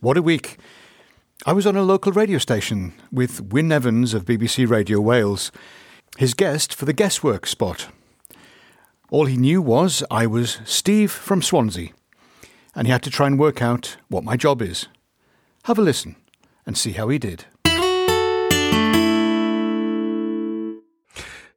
What a week! I was on a local radio station with Wyn Evans of BBC Radio Wales, his guest for the guesswork spot. All he knew was I was Steve from Swansea, and he had to try and work out what my job is. Have a listen and see how he did.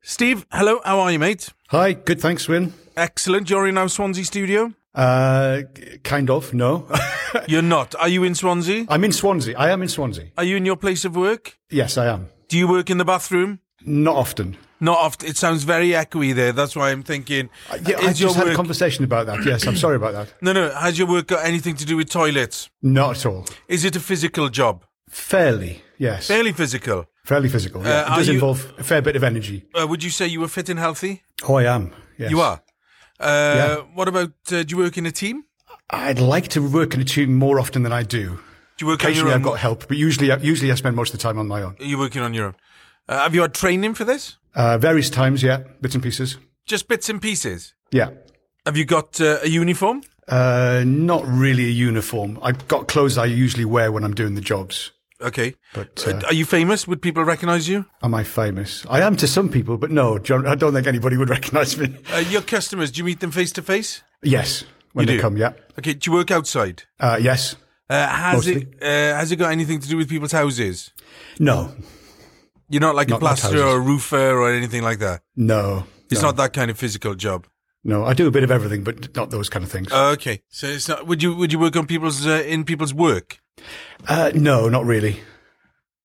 Steve, hello, how are you, mate? Hi, good, thanks, Wyn. Excellent. You're in our Swansea studio? Uh, kind of, no. You're not. Are you in Swansea? I'm in Swansea. I am in Swansea. Are you in your place of work? Yes, I am. Do you work in the bathroom? Not often. Not often. It sounds very echoey there. That's why I'm thinking. Uh, Yeah, I just had a conversation about that. Yes, I'm sorry about that. no, no. Has your work got anything to do with toilets? Not at all. Is it a physical job? Fairly, yes. Fairly physical. Fairly physical. Yeah. Uh, it does you- involve a fair bit of energy. Uh, would you say you were fit and healthy? Oh, I am. Yes. You are. Uh, Yeah. What about? Uh, do you work in a team? I'd like to work in a team more often than I do. Do you work Occasionally? I've got help, but usually, usually I spend most of the time on my own. Are You're working on your own. Uh, have you had training for this? Uh, various times, yeah, bits and pieces. Just bits and pieces. Yeah. Have you got uh, a uniform? Uh, not really a uniform. I've got clothes I usually wear when I'm doing the jobs. Okay. But Uh, uh, are you famous? Would people recognise you? am I famous? I am to some people, but no, John, I don't think anybody would recognise me. Uh, your customers, do you meet them face to face? Yes, when You they do? come, yeah. Okay, do you work outside? Uh, yes. Uh, has Mostly. it uh, has it got anything to do with people's houses? No, You're not like Not- a plasterer or a roofer or anything like that. no. It's no, not that kind of physical job. No, I do a bit of everything, but not those kind of things. Uh, okay, so it's not. Would you would you work on people's uh, in people's work? Uh, no, not really.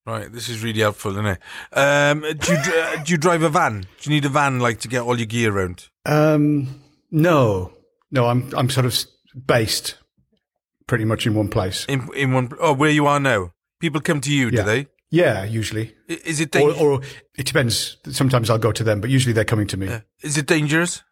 Right, this is really helpful, isn't it? Um, do you uh, do you drive a van? Do you need a van like to get all your gear around? Um, no, no, I'm I'm sort of based pretty much in one place. In in one oh where you are now? People come to you, do they? Yeah, usually, I- Is it or, or it depends. Sometimes I'll go to them, but usually they're coming to me. is it dangerous?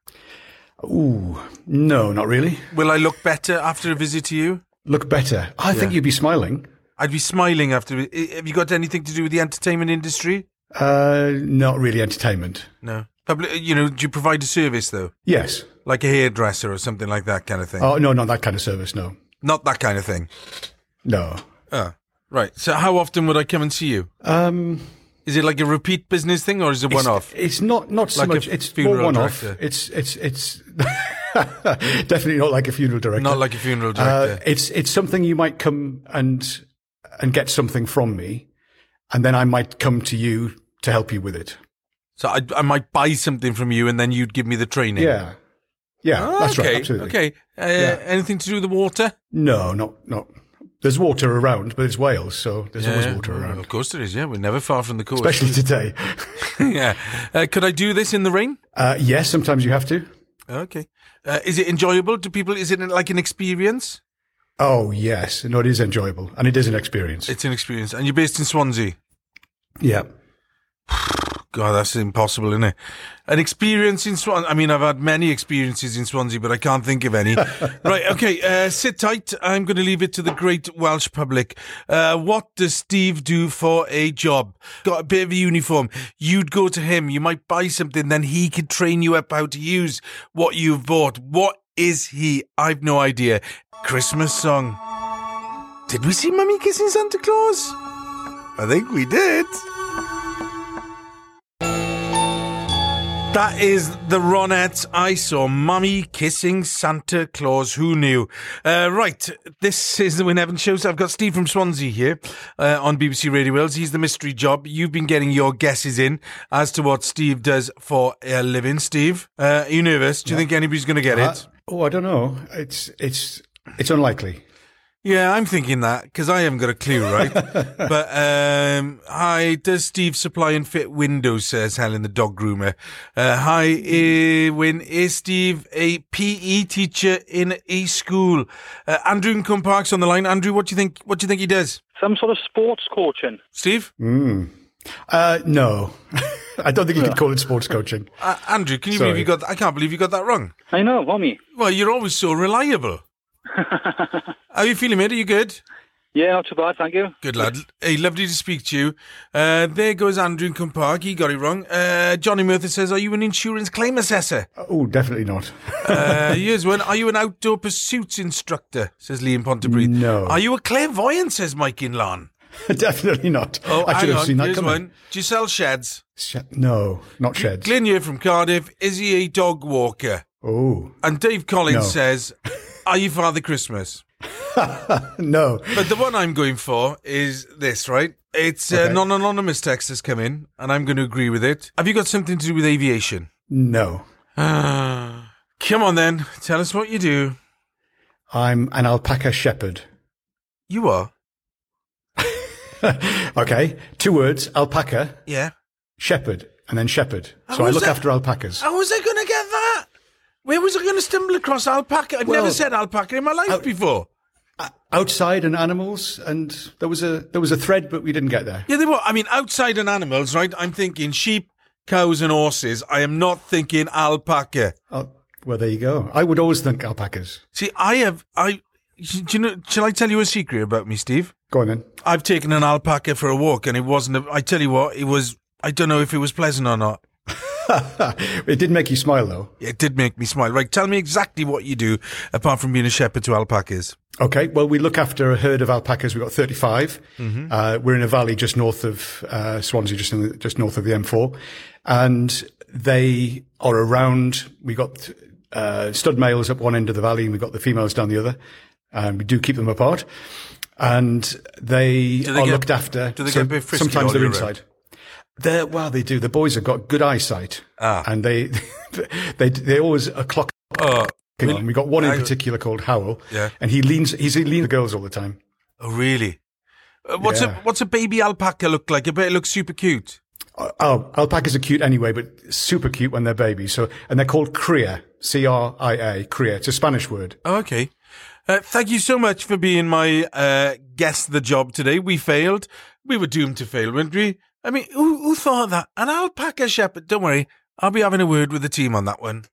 Ooh, no, not really. Will I look better after a visit to you? Look better. I think you'd be smiling. I'd be smiling after. I- Have you got anything to do with the entertainment industry? Uh, not really entertainment. No. Public, you know, do you provide a service though, Yes. like a hairdresser or something like that kind of thing? Oh no, not that kind of service. No, Not that kind of thing. no. Oh, right. So how often would I come and see you? Um, Is it like a repeat business thing or is it one off? It's not not so Like a much. It's more funeral one off. director. It's it's it's definitely not like a funeral director. Not like a funeral Uh, director. it's it's something you might come and and get something from me, and then I might come to you to help you with it. so I, I might buy something from you and then you'd give me the training. Yeah, yeah, Oh, that's okay. right. Absolutely. Okay. Uh, Anything to do with the water? No, not not. There's water around, but it's Wales, so there's always water around. Of course there is. Yeah, we're never far from the coast. Especially today. yeah. Uh, could I do this in the rain? Uh, yes, sometimes you have to. Okay. Uh, is it enjoyable? Do people? Is it like an experience? Oh yes, no, it is enjoyable, and it is an experience. It's an experience. And you're based in Swansea. yeah. God, that's impossible, isn't it? An experience in Swansea. I mean, I've had many experiences in Swansea, but I can't think of any. right, okay, uh, sit tight. I'm going to leave it to the great Welsh public. Uh, what does Steve do for a job? Got a bit of a uniform. You'd go to him. You might buy something, then he could train you up how to use what you've bought. What is he? I've no idea. Christmas song. Did we see Mummy kissing Santa Claus? I think we did. That is the Ronettes. I saw Mummy kissing Santa Claus. Who knew? Uh, right. This is the Wyn Evans show. So I've got Steve from Swansea here uh, on BBC Radio Wales. He's the mystery job. You've been getting your guesses in as to what Steve does for a living. Steve, uh, are you nervous? Do you think anybody's going to get Uh, it? oh, I don't know. It's it's it's unlikely. Yeah, I'm thinking that because I haven't got a clue, right? but um, hi, does Steve supply and fit windows? Says Helen, the dog groomer. Uh, hi, uh, Wyn is Steve a PE teacher in a school? Uh, Andrew in Parks on the line. Andrew, what do you think? What do you think he does? Some sort of sports coaching. Steve, Uh, no, I don't think you could call it sports coaching. uh, Andrew, can you Sorry. believe you got? That? I can't believe you got that wrong. I know, mommy. Well, you're always so reliable. How are you feeling, mate? Are you good? Yeah, not too bad, thank you. Good lad. Hey, lovely to speak to you. Uh, there goes Andrew in Park. He got it wrong. Uh, Johnny Murtha says, "Are you an insurance claim assessor?" Oh, definitely not. Uh, here's one. Are you an outdoor pursuits instructor? Says Liam Pontypridd. No. Are you a clairvoyant? Says Mike in Lawn. definitely not. Oh, I should hang have on. seen that Here's coming. one. Do you sell sheds? Sh- no, not sheds. Glyn here from Cardiff. Is he a dog walker? Oh, And Dave Collins No. says, "Are you Father Christmas?" no. But the one I'm going for is this, right? It's uh, Okay. non-anonymous text has come in, and I'm going to agree with it. Have you got something to do with aviation? No. Ah, come on then. Tell us what you do. I'm an alpaca shepherd. You are? okay, two words, alpaca, Yeah. shepherd, and then shepherd. How So I look that? after alpacas. How was I going to get that? Where was I going to stumble across alpaca? I've Well, never said alpaca in my life out- before. Outside and animals, and there was a there was a thread, but we didn't get there. Yeah, they were. I mean, outside and animals, right? I'm thinking sheep, cows, and horses. I am not thinking alpaca. Oh, well, there you go. I would always think alpacas. See, I have. I. Do you know? Shall I tell you a secret about me, Steve? Go on then. I've taken an alpaca for a walk, and it wasn't. A, I tell you what, it was. I don't know if it was pleasant or not. it did make you smile, though. It did make me smile. Right, tell me exactly what you do apart from being a shepherd to alpacas. Okay, well, we look after a herd of alpacas. We've got 35. Uh, we're in a valley just north of uh, Swansea, just in the, just north of the M4, and they are around. We've got uh, stud males at one end of the valley, and we've got the females down the other. And we do keep them apart, and they, they are get- looked after. do they get a bit frisky sometimes they're inside. They're, well, they do. The boys have got good eyesight, Ah. and they they they always a clock Oh, on. We got one in I- particular called Howl, Yeah. and he leans. He's he leans the girls all the time. oh really? Uh, what's Yeah. a what's a baby alpaca look like? I bet it looks super cute. Oh, alpacas are cute anyway, but super cute when they're babies. So, and they're called cria, C-R-I-A, cria. It's a Spanish word. Oh, okay. Uh, thank you so much for being my uh, guest the job today. We failed. We were doomed to fail, weren't we? I mean, who, who thought that? An alpaca shepherd. Don't worry. I'll be having a word with the team on that one.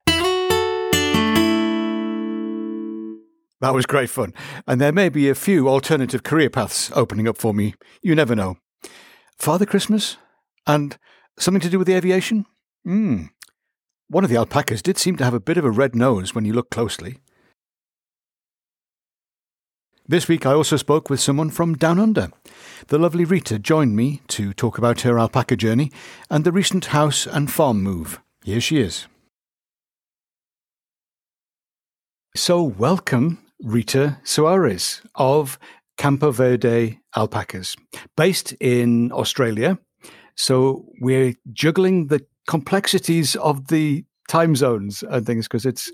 That was great fun. And there may be a few alternative career paths opening up for me. You never know. Father Christmas? And something to do with the aviation? Hmm. One of the alpacas did seem to have a bit of a red nose when you look closely. This week I also spoke with someone from Down Under. The lovely Rita joined me to talk about her alpaca journey and the recent house and farm move. Here she is. So, welcome, Rita Suarez of Campo Verde Alpacas, based in Australia. So, we're juggling the complexities of the time zones and things because it's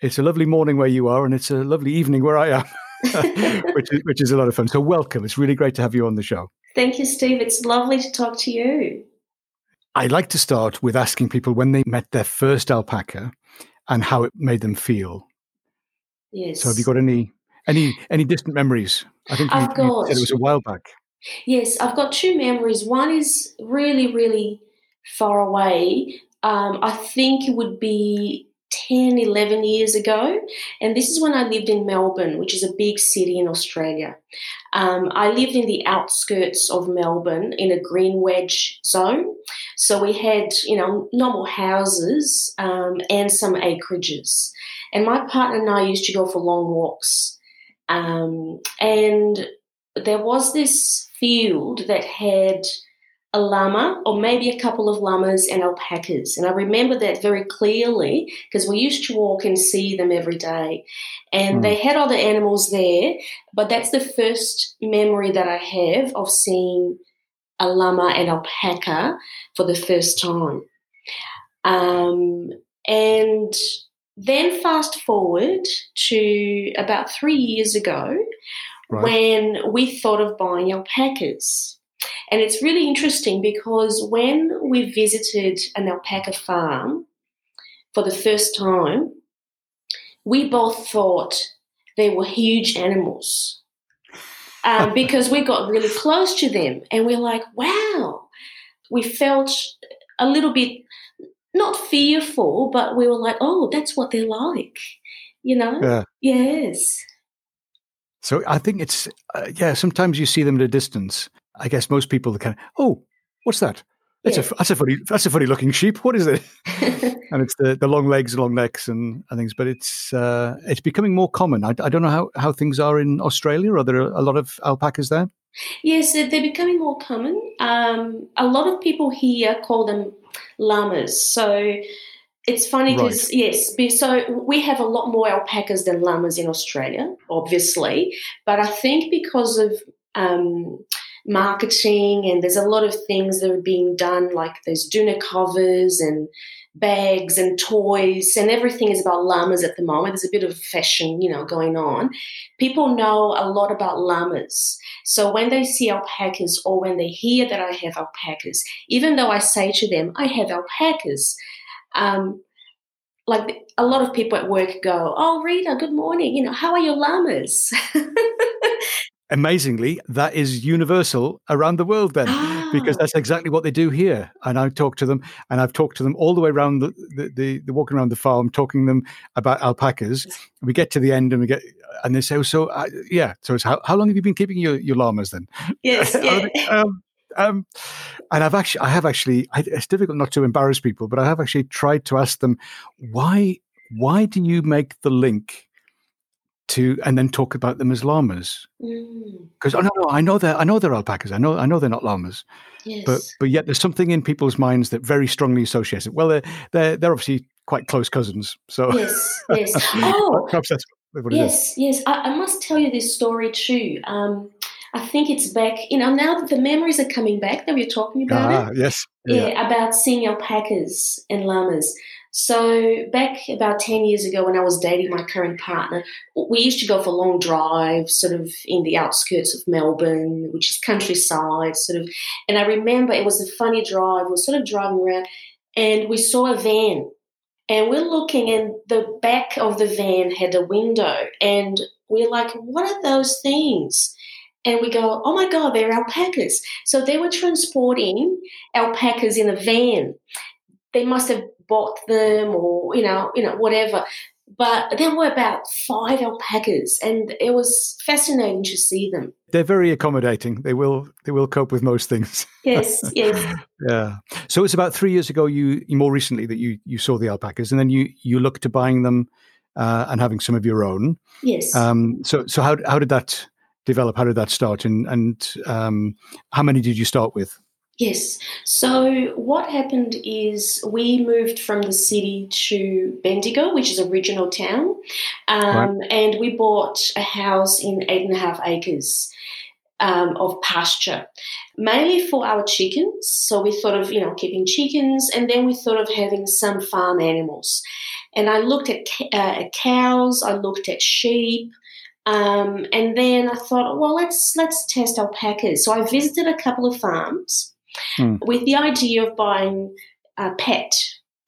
it's a lovely morning where you are and it's a lovely evening where I am, which is which is a lot of fun. So, welcome. It's really great to have you on the show. Thank you, Steve. It's lovely to talk to you. I like to start with asking people when they met their first alpaca and how it made them feel. Yes. So have you got any any any distant memories? I think you, I've got- said it was a while back. Yes, I've got two memories. One is really, really far away. Um, I think it would be 10, 11 years ago. And this is when I lived in Melbourne, which is a big city in Australia. Um, I lived in the outskirts of Melbourne in a green wedge zone. So we had, you know, normal houses um, and some acreages. And my partner and I used to go for long walks. Um, and there was this field that had a llama or maybe a couple of llamas and alpacas. And I remember that very clearly because we used to walk and see them every day. And Mm. they had other animals there, but that's the first memory that I have of seeing a llama and alpaca for the first time. Um, and then fast forward to about three years ago, Right. when we thought of buying alpacas. And it's really interesting because when we visited an alpaca farm for the first time, we both thought they were huge animals um, because we got really close to them and we're like, wow, we felt a little bit not fearful, but we were like, oh, that's what they're like, you know? Yeah. Yes. So I think it's uh, yeah. Sometimes you see them at a distance. I guess most people are kind of oh, what's that? That's Yeah. a that's a funny that's a funny looking sheep. What is it? and it's the, the long legs, long necks, and, and things. But it's uh, it's becoming more common. I, I don't know how, how things are in Australia. Are there a lot of alpacas there? Yes, they're they're becoming more common. Um, a lot of people here call them llamas. So it's funny because yes, so we have a lot more alpacas than llamas in Australia, obviously. But I think because of um, marketing and there's a lot of things that are being done, like there's doona covers and bags and toys and everything is about llamas at the moment. There's a bit of fashion, you know, going on. People know a lot about llamas. So when they see alpacas or when they hear that I have alpacas, even though I say to them, I have alpacas, um, like a lot of people at work go, Oh, Rita, good morning. You know, how are your llamas? Amazingly, that is universal around the world then, because that's exactly what they do here. And I talk to them, and I've talked to them all the way around the, the, the, the walking around the farm, talking them about alpacas. We get to the end, and we get, and they say, oh, "So, uh, yeah, so it's how, how long have you been keeping your, your llamas then?" yes, yeah. um, um, and I've actually, I have actually, I, it's difficult not to embarrass people, but I have actually tried to ask them why, why do you make the link to, and then talk about them as llamas? Mm, Because oh no, no, I know they're, I know they're alpacas. I know, I know they're not llamas, yes. but but yet there's something in people's minds that very strongly associates it. Well, they're they're, they're obviously quite close cousins, so yes, yes. Oh, perhaps that's what it is. Yes, yes. I, I must tell you this story too. Um, I think it's back, you know, now that the memories are coming back that we we're talking about Ah, it. yes, Yeah, about seeing alpacas and llamas. So back about 10 years ago when I was dating my current partner, we used to go for long drives sort of in the outskirts of Melbourne, which is countryside, sort of. And I remember it was a funny drive. We were sort of driving around and we saw a van and we're looking and the back of the van had a window and we're like, what are those things? And we go, oh my God, they're alpacas. So they were transporting alpacas in a van. They must have bought them or, you know, you know, whatever. But there were about five alpacas and it was fascinating to see them. They're very accommodating. They will they will cope with most things. Yes, yes. Yeah. So it's about three years ago. You, more recently that you you saw the alpacas, and then you you looked to buying them uh, and having some of your own. Yes. Um, so so how how did that develop? How did that start? And and um, how many did you start with? Yes. So what happened is we moved from the city to Bendigo, which is a regional town, um, and we bought a house in eight and a half acres. Um, of pasture, mainly for our chickens. So we thought of, you know, keeping chickens, and then we thought of having some farm animals. And I looked at, uh, cows, I looked at sheep, um, and then I thought, well, let's let's test alpacas. So I visited a couple of farms Hmm. with the idea of buying a pet,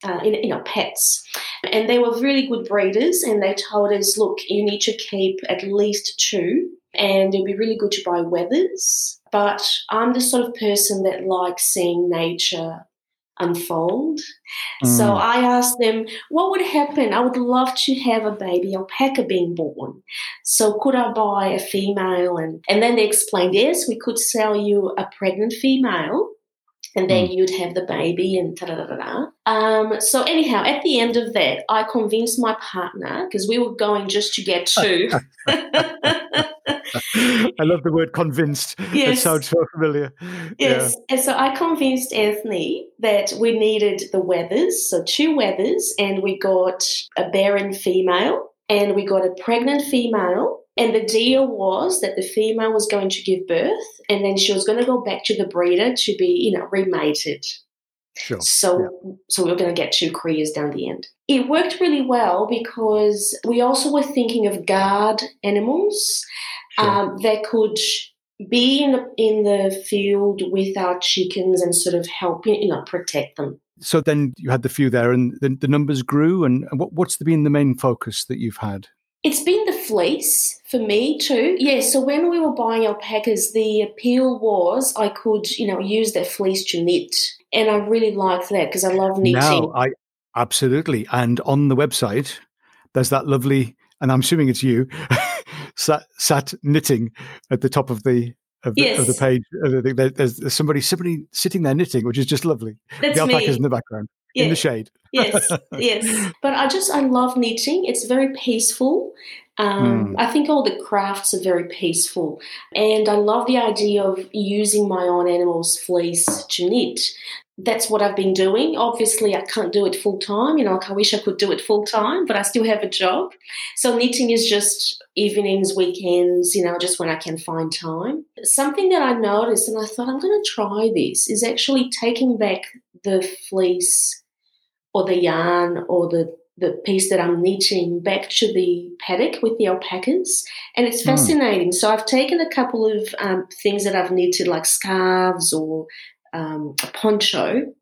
uh, you know, you know, pets. And they were really good breeders, and they told us, look, you need to keep at least two, and it'd be really good to buy weathers. But I'm the sort of person that likes seeing nature unfold. So Mm. I asked them, what would happen? I would love to have a baby alpaca being born. So could I buy a female? And, and then they explained, yes, we could sell you a pregnant female. And then you'd have the baby and da da da da da. Um, so anyhow, at the end of that, I convinced my partner because we were going just to get two. I love the word convinced. It Yes. sounds so familiar. Yes. And so I convinced Anthony that we needed the weathers, so two weathers, and we got a barren female and we got a pregnant female. And the deal was that the female was going to give birth and then she was going to go back to the breeder to be, you know, remated. Sure. So, so we were going to get two crias down the end. It worked really well because we also were thinking of guard animals. Sure. um, that could be in the, in the field with our chickens and sort of help you know protect them. So then you had the few there, and the, the numbers grew. And and what, what's been the main focus that you've had? It's been the fleece for me too. Yeah, so when we were buying alpacas, the appeal was I could, you know, use that fleece to knit. And I really liked that because I love knitting. Now, I absolutely. And on the website, there's that lovely, and I'm assuming it's you, sat, sat knitting at the top of the of the, of the Yes. page. of the There's, there's somebody somebody sitting there knitting, which is just lovely. That's the alpacas me. in the background, Yeah. in the shade. yes, yes. But I just I love knitting. It's very peaceful. Um, Mm. I think all the crafts are very peaceful, and I love the idea of using my own animal's fleece to knit. That's what I've been doing. Obviously, I can't do it full time. You know, I wish I could do it full time, but I still have a job. So knitting is just evenings, weekends. You know, just when I can find time. Something that I noticed, and I thought I'm going to try this, is actually taking back the fleece or the yarn or the the piece that I'm knitting back to the paddock with the alpacas, and it's Hmm. fascinating. So I've taken a couple of um, things that I've knitted, like scarves or um, a poncho,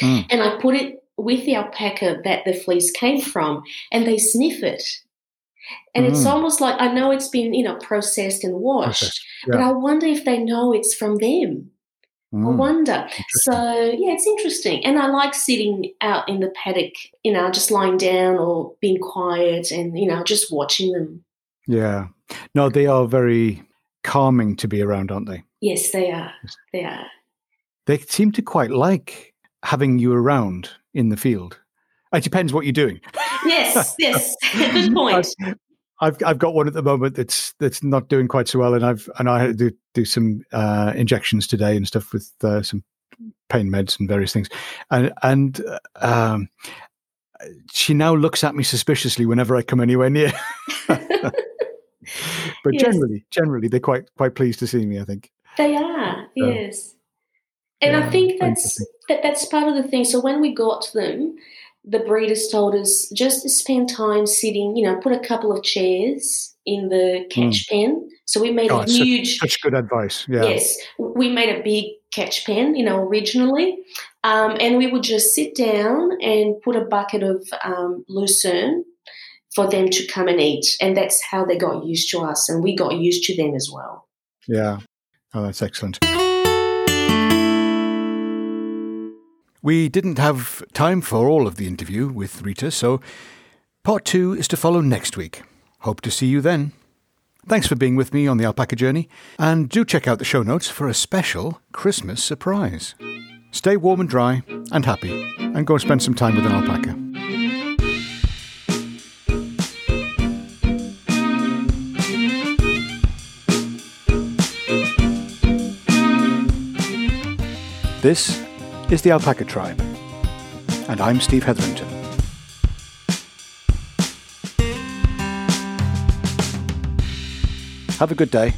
Hmm. and I put it with the alpaca that the fleece came from, and they sniff it. And it's Hmm. almost like I know it's been, you know, processed and washed, Processed, but. I wonder if they know it's from them. I Mm. wonder. So yeah, it's interesting, and I like sitting out in the paddock, you know, just lying down or being quiet, and you know, just watching them. Yeah. No, they are very calming to be around, aren't they? Yes, they are. They are. They seem to quite like having you around in the field. It depends what you're doing. Yes, yes. Good point. I've I've I've got one at the moment that's that's not doing quite so well, and I've and I had to do, do some uh, injections today and stuff with uh, some pain meds and various things, and and uh, um, she now looks at me suspiciously whenever I come anywhere near. but Yes. generally, generally they're quite quite pleased to see me. I think. They are, So, yes. And yeah, I think that's that, that's part of the thing. So when we got them, the breeders told us just to spend time sitting, you know, put a couple of chairs in the catch pen. So we made Oh, a such- huge Such good advice. Yeah. Yes, we made a big catch pen, you know, originally, um, and we would just sit down and put a bucket of um, lucerne for them to come and eat, and that's how they got used to us, and we got used to them as well. Yeah. Oh, that's excellent. We didn't have time for all of the interview with Rita, so part two is to follow next week. Hope to see you then. Thanks for being with me on the alpaca journey, and do check out the show notes for a special Christmas surprise. Stay warm and dry and happy, and go spend some time with an alpaca. This is the Alpaca Tribe, and I'm Steve Hetherington. Have a good day